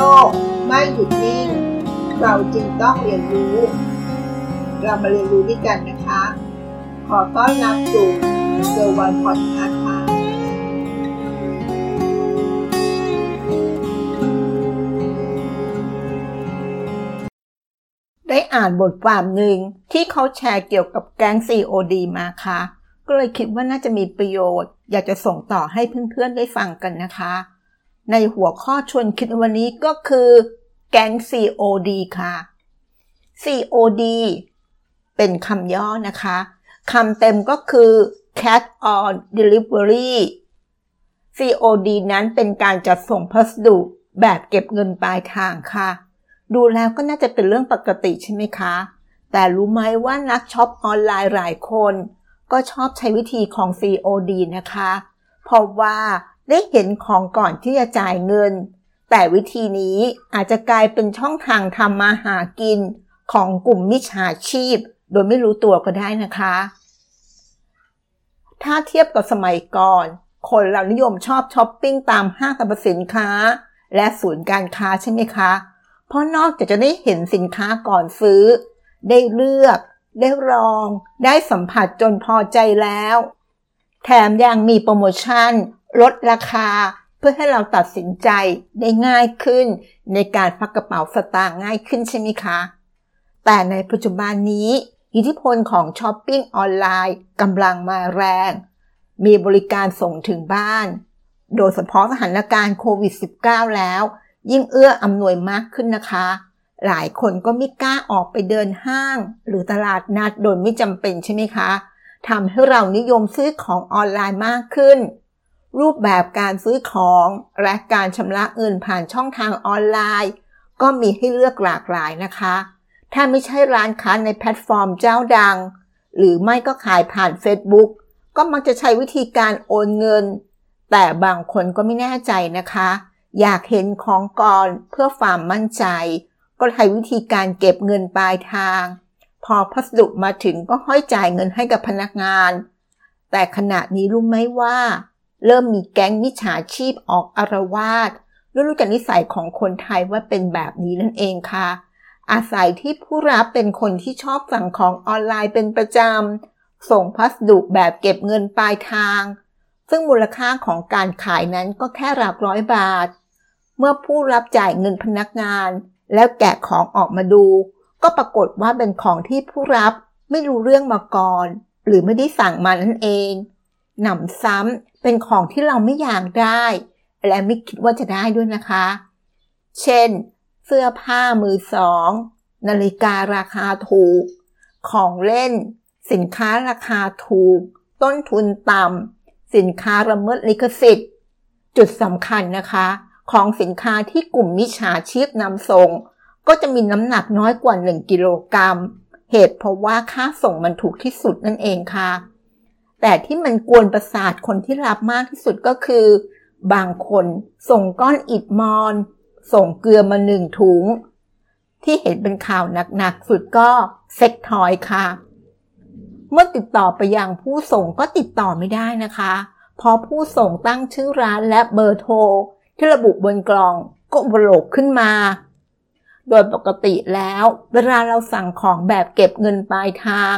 ลกไม่หยุดนิ่ง เราจึงต้องเรียนรู้ เรามาเรียนรู้ด้วยกันนะคะ ขอต้อนรับสู่เซอร์วันพอดคาส์ค่ะได้อ่านบทความหนึ่งที่เขาแชร์เกี่ยวกับแก๊ง COD มาค่ะ ก็เลยคิดว่าน่าจะมีประโยชน์ อยากจะส่งต่อให้เพื่อนๆได้ฟังกันนะคะ ในหัวข้อชวนคิดวันนี้ก็คือ แก๊ง COD ค่ะ COD เป็นคำย่อนะคะคำเต็มก็คือ Cat on Delivery COD นั้นเป็นการจัดส่งพัสดุแบบเก็บเงินปลายทางค่ะ ดูแล้วก็น่าจะเป็นเรื่องปกติใช่ไหมคะ แต่รู้ไหมว่านักช็อปออนไลน์หลายคน ก็ชอบใช้วิธีของ COD นะคะ เพราะว่า ได้เห็นของก่อนที่จะจ่ายเงิน แต่วิธีนี้อาจจะกลายเป็นช่องทางทำมาหากิน ของกลุ่มมิจฉาชีพ โดยไม่รู้ตัวก็ได้นะคะ ถ้าเทียบกับสมัยก่อน คนเรานิยมชอบช้อปปิ้งตามห้างสรรพสินค้า และศูนย์การค้าใช่ไหมคะ เพราะนอกจากจะได้เห็นสินค้าก่อนซื้อ ได้เลือก ได้ลอง ได้สัมผัสจนพอใจแล้ว แถมยังมีโปรโมชั่น ลดราคา เพื่อให้เราตัดสินใจได้ง่ายขึ้น ในการควักกระเป๋าสตางค์ง่ายขึ้นใช่ไหมคะ แต่ในปัจจุบันนี้ อิทธิพลของช้อปปิ้งออนไลน์กำลังมาแรง มีบริการส่งถึงบ้าน โดยเฉพาะสถานการณ์โควิด -19 แล้ว ยิ่งเอื้ออำนวยมากขึ้นนะคะหลายคนก็ไม่กล้าออกไปเดินห้าง หรือตลาดนัดโดยไม่จำเป็นใช่ไหมคะทำให้เรานิยมซื้อของออนไลน์มากขึ้น รูปแบบการซื้อของและการชำระเงินผ่านช่องทางออนไลน์ ก็มีให้เลือกหลากหลายนะคะ ถ้าไม่ใช่ร้านค้าในแพลตฟอร์มเจ้าดัง หรือไม่ก็ขายผ่าน Facebook ก็มักจะใช้วิธีการโอนเงิน แต่บางคนก็ไม่แน่ใจนะคะ อยากเห็นของก่อนเพื่อความมั่นใจ ก็ใช้วิธีการเก็บเงินปลายทาง พอพัสดุมาถึงก็ห้อยจ่ายเงินให้กับพนักงาน แต่ขณะนี้รู้ไหมว่า เริ่มมีแก๊งมิจฉาชีพออกอารวาสรู้กันนิสัยของคนไทยว่าเป็นแบบนี้นั่นเองค่ะ อาศัยที่ผู้รับเป็นคนที่ชอบสั่งของออนไลน์เป็นประจำ ส่งพัสดุแบบเก็บเงินปลายทาง ซึ่งมูลค่าของการขายนั้นก็แค่หลักร้อยบาท เมื่อผู้รับจ่ายเงินพนักงาน แล้วแกะของออกมาดู ก็ปรากฏว่าเป็นของที่ผู้รับไม่รู้เรื่องมาก่อน หรือไม่ได้สั่งมานั่นเอง หนำซ้ำเป็นของที่เราไม่อยากได้ และไม่คิดว่าจะได้ด้วยนะคะ เช่น เสื้อผ้ามือสอง นาฬิการาคาถูก ของเล่น สินค้าราคาถูก ต้นทุนต่ำสินค้าละเมิดลิขสิทธิ์ จุดสำคัญนะคะ ของสินค้าที่กลุ่มมิจฉาชีพนำส่ง ก็จะมีน้ำหนักน้อยกว่า 1 กิโลกรัม เหตุเพราะว่าค่าส่งมันถูกที่สุดนั่นเองค่ะ แต่ที่มันกวนประสาทคนที่รับมากที่สุดก็คือ บางคนส่งก้อนอิฐมอน ส่งเกลือมาหนึ่งถุง ที่เห็นเป็นข่าวหนักๆสุดก็เซ็กทอยค่ะ เมื่อติดต่อไปยังผู้ส่งก็ติดต่อไม่ได้นะคะ เพราะผู้ส่งตั้งชื่อร้านและเบอร์โทร ที่ระบุบนกล่องก็บลกขึ้นมา โดยปกติแล้ว เวลาเราสั่งของแบบเก็บเงินปลายทาง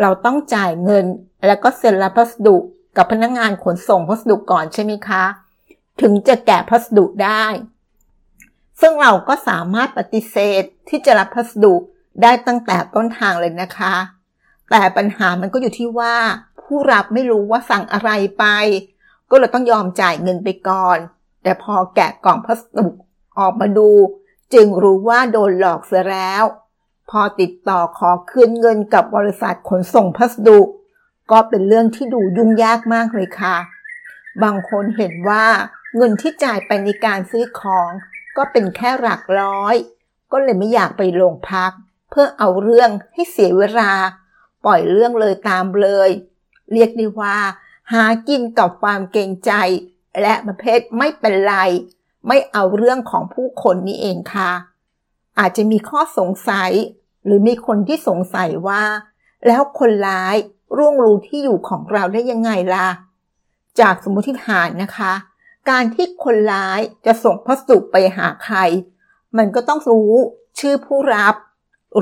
เราต้องจ่ายเงิน แล้วก็เซ็นรับพัสดุกับพนักงงานขนส่งพัสดุก่อนใช่ไหมคะ ถึงจะแกะพัสดุได้ ซึ่งเราก็สามารถปฏิเสธที่จะรับพัสดุได้ตั้งแต่ต้นทางเลยนะคะ แต่ปัญหามันก็อยู่ที่ว่า ผู้รับไม่รู้ว่าสั่งอะไรไป ก็เลยต้องยอมจ่ายเงินไปก่อน แต่พอแกะกล่องพัสดุออกมาดู จึงรู้ว่าโดนหลอกเสียแล้ว พอติดต่อขอคืนเงินกับบริษัทขนส่งพัสดุ ก็เป็นเรื่องที่ดูยุ่งยากมากเลยค่ะ บางคนเห็นว่าเงินที่จ่ายไปในการซื้อของ ก็เป็นแค่หลักร้อย ก็เลยไม่อยากไปโรงพัก เพื่อเอาเรื่องให้เสียเวลา ปล่อยเรื่องเลยตามเลย เรียกได้ว่า หากินกับความเกรงใจ และประเภทไม่เป็นไร ไม่เอาเรื่องของผู้คนนี้เองค่ะ อาจจะมีข้อสงสัย หรือมีคนที่สงสัยว่า แล้วคนร้ายร่วงรู้ที่อยู่ของเราได้ยังไงล่ะ จากสมมติฐานนะคะ การที่คนร้ายจะส่งพัสดุไปหาใคร มันก็ต้องรู้ชื่อผู้รับ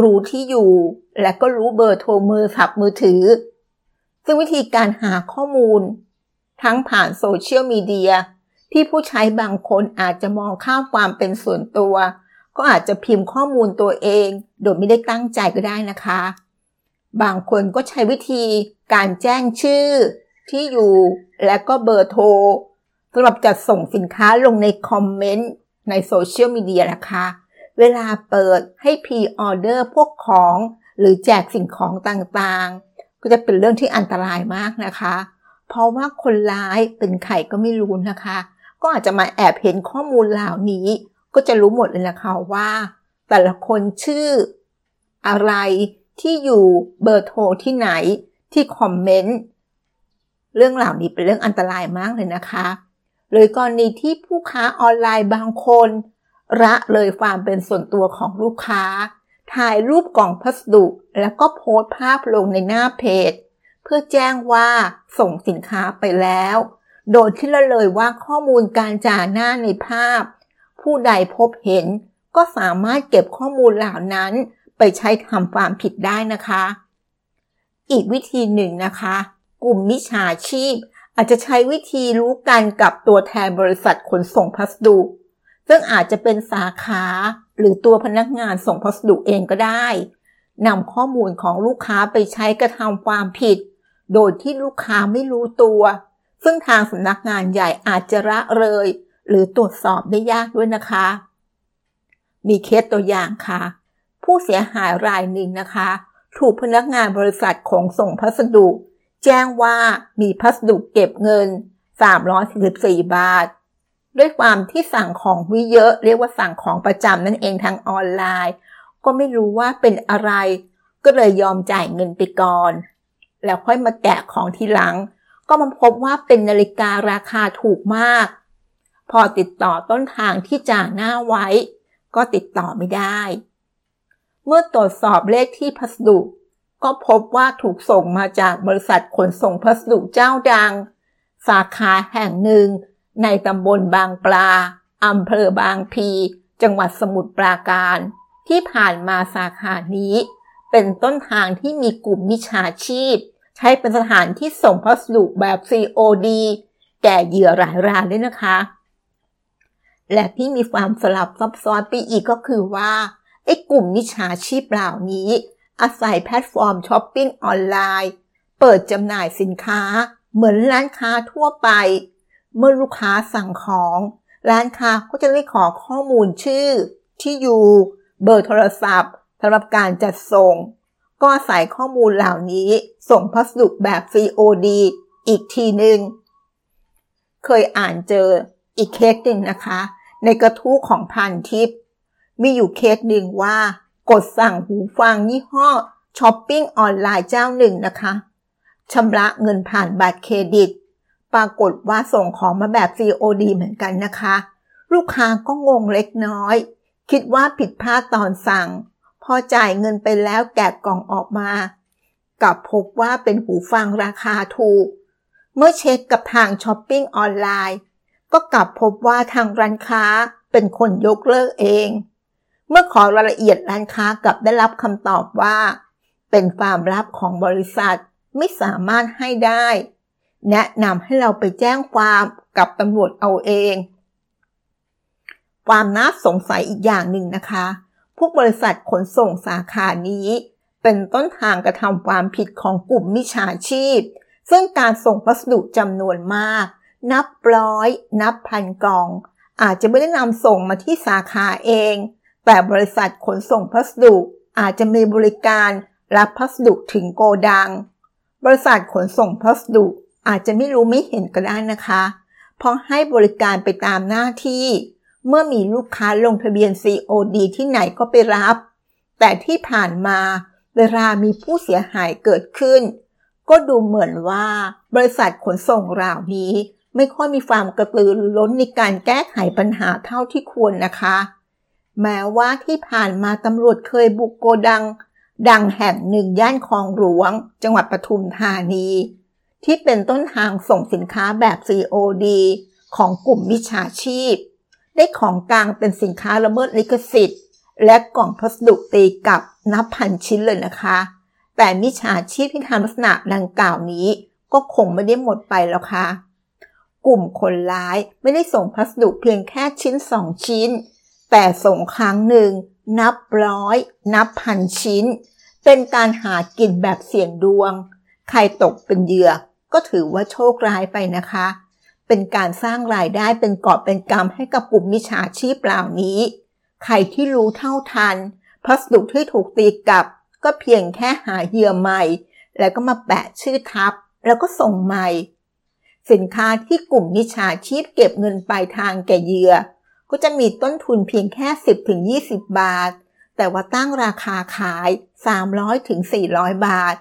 รู้ที่อยู่ และก็รู้เบอร์โทรมือสับมือถือ ซึ่งวิธีการหาข้อมูล ทั้งผ่านโซเชียลมีเดียที่ผู้ใช้บางคนอาจจะมองข้ามความเป็นส่วนตัว ก็อาจจะพิมพ์ข้อมูลตัวเอง โดยไม่ได้ตั้งใจก็ได้นะคะ บางคนก็ใช้วิธีการแจ้งชื่อที่อยู่และก็เบอร์โทรสำหรับจัดส่งสินค้าลงในคอมเมนต์ในโซเชียลมีเดียนะคะ เวลาเปิดให้พรีออเดอร์พวกของ หรือแจกสิ่งของต่างๆ ก็จะเป็นเรื่องที่อันตรายมากนะคะ เพราะว่าคนร้ายเป็นใครก็ไม่รู้นะคะ ก็อาจจะมาแอบเห็นข้อมูลเหล่านี้ ก็จะรู้หมดเลยนะคะว่า แต่ละคนชื่ออะไรที่อยู่เบอร์โทรที่ไหนที่คอมเมนต์เรื่องเหล่านี้เป็นเรื่องอันตรายมากเลยนะคะหรือกรณีที่ผู้ค้าออนไลน์บางคน ละเลยความเป็นส่วนตัวของลูกค้า ถ่ายรูปกล่องพัสดุ แล้วก็โพสต์ภาพลงในหน้าเพจ เพื่อแจ้งว่าส่งสินค้าไปแล้ว โดยที่ละเลยว่าข้อมูลการจ่าหน้าในภาพ ผู้ใดพบเห็น ก็สามารถเก็บข้อมูลเหล่านั้นไปใช้ทำความผิดได้นะคะ อีกวิธีหนึ่งนะคะ กลุ่มมิจฉาชีพ อาจจะใช้วิธีรู้กันกับตัวแทนบริษัทขนส่งพัสดุ ซึ่งอาจจะเป็นสาขาหรือตัวพนักงานส่งพัสดุเองก็ได้นำข้อมูลของลูกค้าไปใช้กระทำความผิด โดยที่ลูกค้าไม่รู้ตัว ซึ่งทางสำนักงานใหญ่อาจจะละเลย หรือตรวจสอบได้ยากด้วยนะคะ มีเคสตัวอย่างค่ะ ผู้เสียหายรายหนึ่งนะคะ ถูกพนักงานบริษัทของส่งพัสดุ แจ้งว่ามีพัสดุเก็บเงิน 344 บาท ด้วยความที่สั่งของวิเยอะเรียกว่าสั่งของประจำนั่นเองทางออนไลน์ ก็ไม่รู้ว่าเป็นอะไร ก็เลยยอมจ่ายเงินไปก่อน แล้วค่อยมาแกะของทีหลัง ก็มาพบว่าเป็นนาฬิการาคาถูกมาก พอติดต่อต้นทางที่จ่าหน้าไว้ ก็ติดต่อไม่ได้ เมื่อตรวจสอบเลขที่พัสดุ ก็พบว่าถูกส่งมาจากบริษัทขนส่งพัสดุเจ้าดัง สาขาแห่งหนึ่ง ในตำบลบางปลาอำเภอบางพลี จังหวัดสมุทรปราการ ที่ผ่านมาสาขานี้ เป็นต้นทางที่มีกลุ่มมิจฉาชีพ ใช้เป็นสถานที่ส่งพัสดุแบบ COD แก่เหยื่อหลายรายด้วยนะคะ และที่มีความสลับซับซ้อนไปอีกก็คือว่าไอ้กลุ่มมิจฉาชีพเหล่านี้ อาศัยแพลตฟอร์มช้อปปิ้งออนไลน์ เปิดจำหน่ายสินค้า เหมือนร้านค้าทั่วไป เมื่อลูกค้าสั่งของ ร้านค้าก็จะได้ขอข้อมูลชื่อ ที่อยู่ เบอร์โทรศัพท์สำหรับการจัดส่ง ก็อาศัยข้อมูลเหล่านี้ ส่งพัสดุแบบ COD อีกทีหนึ่งเคยอ่านเจออีกเคสหนึ่งนะคะ ในกระทู้ของพันทิป มีอยู่เคสหนึ่งว่า กดสั่งหูฟังยี่ห้อช้อปปิ้งออนไลน์เจ้าหนึ่งนะคะชำระเงินผ่านบัตรเครดิต ปรากฏว่าส่งของมาแบบ COD เหมือนกันนะคะ ลูกค้าก็งงเล็กน้อย คิดว่าผิดพลาดตอนสั่ง พอจ่ายเงินไปแล้วแกะกล่องออกมา กลับพบว่าเป็นหูฟังราคาถูก เมื่อเช็คกับทางช้อปปิ้งออนไลน์ ก็กลับพบว่าทางร้านค้าเป็นคนยกเลิกเอง เมื่อขอรายละเอียดร้านค้ากลับได้รับคำตอบว่า เป็นความลับของบริษัทไม่สามารถให้ได้ แนะนำให้เราไปแจ้งความกับตำรวจเอาเอง ความน่าสงสัยอีกอย่างหนึ่งนะคะ พวกบริษัทขนส่งสาขานี้ เป็นต้นทางกระทำความผิดของกลุ่มมิจฉาชีพ ซึ่งการส่งพัสดุจำนวนมาก นับร้อย นับพันกล่อง อาจจะไม่ได้นำส่งมาที่สาขาเอง แต่บริษัทขนส่งพัสดุอาจจะมีบริการรับพัสดุถึงโกดัง บริษัทขนส่งพัสดุอาจจะไม่รู้ไม่เห็นก็ได้นะคะ เพราะให้บริการไปตามหน้าที่ เมื่อมีลูกค้าลงทะเบียน COD ที่ไหนก็ไปรับ แต่ที่ผ่านมาเวลามีผู้เสียหายเกิดขึ้น ก็ดูเหมือนว่าบริษัทขนส่งราวนี้ ไม่ค่อยมีความกระตือรือร้นในการแก้ไขปัญหาเท่าที่ควรนะคะ แม้ว่าที่ผ่านมาตำรวจเคยบุกโกดัง ดังแห่งหนึ่งย่านคลองหลวง จังหวัดปทุมธานี ที่เป็นต้นทางส่งสินค้าแบบ COD ของกลุ่มมิจฉาชีพ ได้ของกลางเป็นสินค้าละเมิดลิขสิทธิ์ และกล่องพัสดุตีกับนับพันชิ้นเลยนะคะ แต่มิจฉาชีพที่ทำลักษณะดังกล่าวนี้ ก็คงไม่ได้หมดไปแล้วค่ะ กลุ่มคนร้ายไม่ได้ส่งพัสดุเพียงแค่ชิ้นสองชิ้น แต่ส่งครั้งหนึ่ง นับร้อย นับพันชิ้น เป็นการหากินแบบเสี่ยงดวง ใครตกเป็นเหยื่อก็ถือว่าโชคร้ายไปนะคะ เป็นการสร้างรายได้เป็นกอบเป็นกำให้กับกลุ่มมิจฉาชีพเหล่านี้ ใครที่รู้เท่าทัน พัสดุที่ถูกตีกลับ ก็เพียงแค่หาเหยื่อใหม่ แล้วก็มาแปะชื่อทับ แล้วก็ส่งใหม่ สินค้าที่กลุ่มมิจฉาชีพเก็บเงินปลายทางแก่เหยื่อ ก็จะมีต้นทุนเพียงแค่ 10-20 บาท แต่ว่าตั้งราคาขาย 300-400 บาท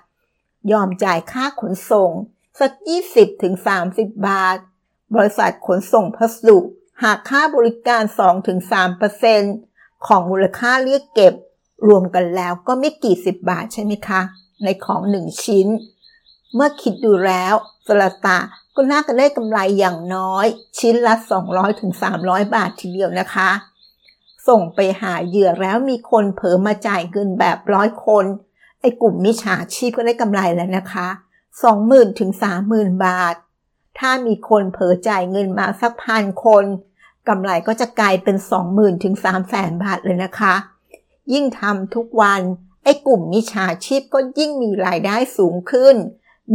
ยอมจ่ายค่าขนส่ง สัก 20-30 บาท บริษัทขนส่งพัสดุหากค่าบริการ 2-3%ของมูลค่าเรียกเก็บ รวมกันแล้วก็ไม่กี่สิบบาทใช่ไหมคะ ในของหนึ่งชิ้น เมื่อคิดดูแล้วสลตา ก็น่าจะได้กำไรอย่างน้อย ชิ้นละ 200-300 บาททีเดียวนะคะ ส่งไปหาเหยื่อแล้วมีคนเผลอมาจ่ายเงินแบบร้อยคน ไอ้กลุ่มมิจฉาชีพก็ได้กำไรแล้วนะคะ 20,000ถึง30,000 บาท ถ้ามีคนเผลอจ่ายเงินมาสักพันคนกำไรก็จะกลายเป็น 20,000ถึง300,000 บาทเลยนะคะ ยิ่งทำทุกวันไอ้กลุ่มมิจฉาชีพก็ยิ่งมีรายได้สูงขึ้น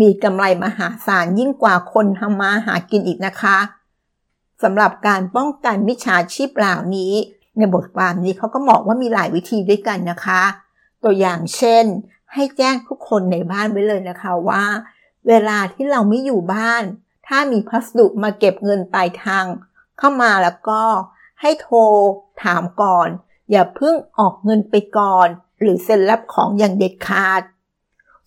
มีกำไรมหาศาลยิ่งกว่าคนทำมาหากินอีกนะคะสำหรับการป้องกันมิจฉาชีพเหล่านี้ ในบทความนี้เขาก็บอกว่ามีหลายวิธีด้วยกันนะคะ ตัวอย่างเช่น ให้แจ้งทุกคนในบ้านไว้เลยนะคะว่า เวลาที่เราไม่อยู่บ้าน ถ้ามีพัสดุมาเก็บเงินปลายทาง เข้ามาแล้วก็ให้โทรถามก่อน อย่าเพิ่งออกเงินไปก่อน หรือเซ็นรับของอย่างเด็ดขาด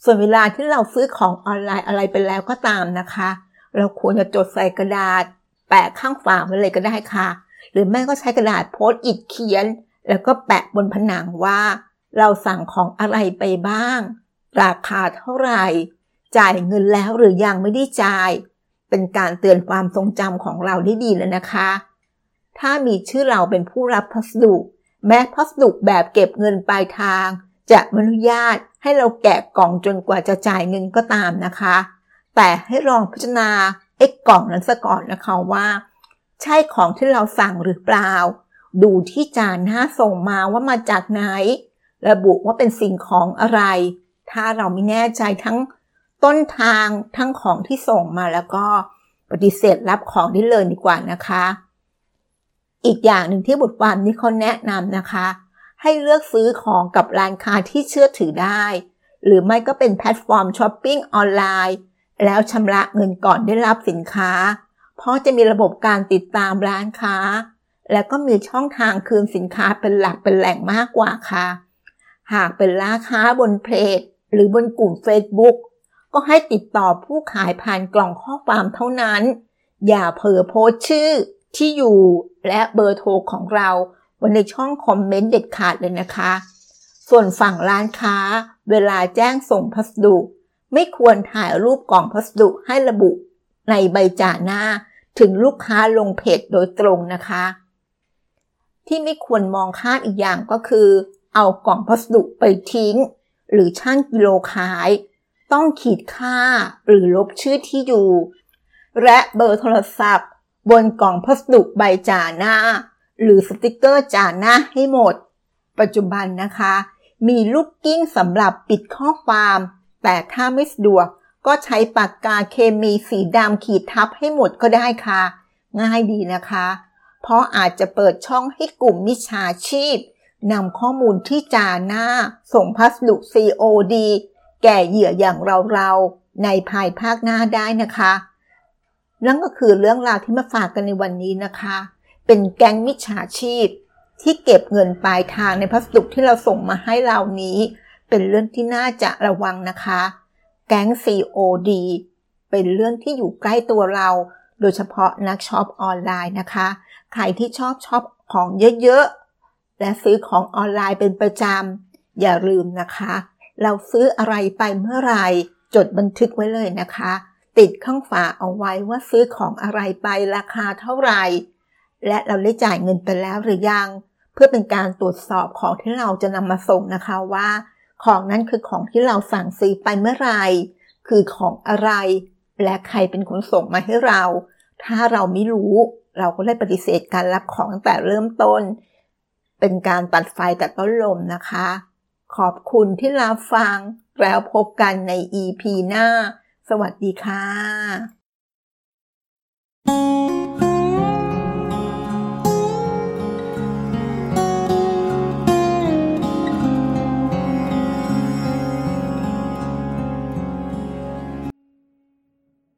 ส่วนเวลาที่เราซื้อของออนไลน์อะไรไปแล้วก็ตามนะคะ เราควรจะจดใส่กระดาษ แปะข้างฝาไว้เลยก็ได้ค่ะ หรือแม่ก็ใช้กระดาษโพสต์อิดเขียน แล้วก็แปะบนผนังว่า เราสั่งของอะไรไปบ้าง ราคาเท่าไหร่ จ่ายเงินแล้วหรือยังไม่ได้จ่าย เป็นการเตือนความทรงจำของเราได้ดีเลยนะคะ ถ้ามีชื่อเราเป็นผู้รับพัสดุ แม้พัสดุแบบเก็บเงินปลายทาง จะอนุญาตให้เราแกะกล่องจนกว่าจะจ่ายเงินก็ตามนะคะ แต่ให้ลองพิจารณาไอ้กล่องนั้นซะก่อนนะคะว่า ใช่ของที่เราสั่งหรือเปล่า ดูที่จ่าหน้าส่งมาว่ามาจากไหน ระบุว่าเป็นสิ่งของอะไร ถ้าเราไม่แน่ใจทั้งต้นทางทั้งของที่ส่งมาแล้วก็ปฏิเสธรับของได้เลยดีกว่านะคะ อีกอย่างหนึ่งที่บทความนี้เขาแนะนำนะคะ ให้เลือกซื้อของกับร้านค้าที่เชื่อถือได้ หรือไม่ก็เป็นแพลตฟอร์มช้อปปิ้งออนไลน์น์ แล้วชำระเงินก่อนได้รับสินค้า เพราะจะมีระบบการติดตามร้านค้า แล้วก็มีช่องทางคืนสินค้าเป็นหลักเป็นแหล่งมากกว่าค่ะ หากเป็นร้านค้าบนเพจหรือบนกลุ่ม Facebook ก็ให้ติดต่อผู้ขายผ่านกล่องข้อความเท่านั้น อย่าเผลอโพสชื่อที่อยู่และเบอร์โทรของเรา ไว้ในช่องคอมเมนต์เด็ดขาดเลยนะคะ ส่วนฝั่งร้านค้า เวลาแจ้งส่งพัสดุ ไม่ควรถ่ายรูปกล่องพัสดุให้ระบุในใบจ่าหน้าถึงลูกค้าลงเพจโดยตรงนะคะ ที่ไม่ควรมองข้ามอีกอย่างก็คือ เอากล่องพัสดุไปทิ้ง หรือช่างกิโลขาย ต้องขีดค่าหรือลบชื่อที่อยู่ และเบอร์โทรศัพท์ บนกล่องพัสดุใบจ่าหน้า หรือสติกเกอร์จ่าหน้าให้หมด ปัจจุบันนะคะ มีลูกกิ้งสำหรับปิดข้อความ แต่ถ้าไม่สะดวกก็ใช้ปากกาเคมีสีดำขีดทับให้หมดก็ได้ค่ะ ง่ายดีนะคะ เพราะอาจจะเปิดช่องให้กลุ่มมิจฉาชีพนำข้อมูลที่จ่าหน้า ส่งพัสดุ COD แก่เหยื่ออย่างเราๆ ในภายภาคหน้าได้นะคะ นั่นก็คือเรื่องราวที่มาฝากกันในวันนี้นะคะ เป็นแก๊งมิจฉาชีพ ที่เก็บเงินปลายทางในพัสดุที่เราส่งมาให้เรานี้ เป็นเรื่องที่น่าจะระวังนะคะ แก๊ง COD เป็นเรื่องที่อยู่ใกล้ตัวเรา โดยเฉพาะนักช็อปออนไลน์นะคะ ใครที่ชอบช็อปของเยอะๆ และซื้อของออนไลน์เป็นประจำ อย่าลืมนะคะ เราซื้ออะไรไปเมื่อไหร่ จดบันทึกไว้เลยนะคะ ติดข้างฝาเอาไว้ว่าซื้อของอะไรไปราคาเท่าไหร่ และเราได้จ่ายเงินไปแล้วหรือยัง เพื่อเป็นการตรวจสอบของที่เราจะนำมาส่งนะคะว่า ของนั้นคือของที่เราสั่งซื้อไปเมื่อไหร่คือของอะไร และใครเป็นคนส่งมาให้เรา ถ้าเราไม่รู้ เราก็ได้ปฏิเสธการรับของตั้งแต่เริ่มต้น เป็นการตัดไฟแต่ต้นลมนะคะ ขอบคุณที่รับฟัง แล้วพบกันใน EP หน้า สวัสดีค่ะ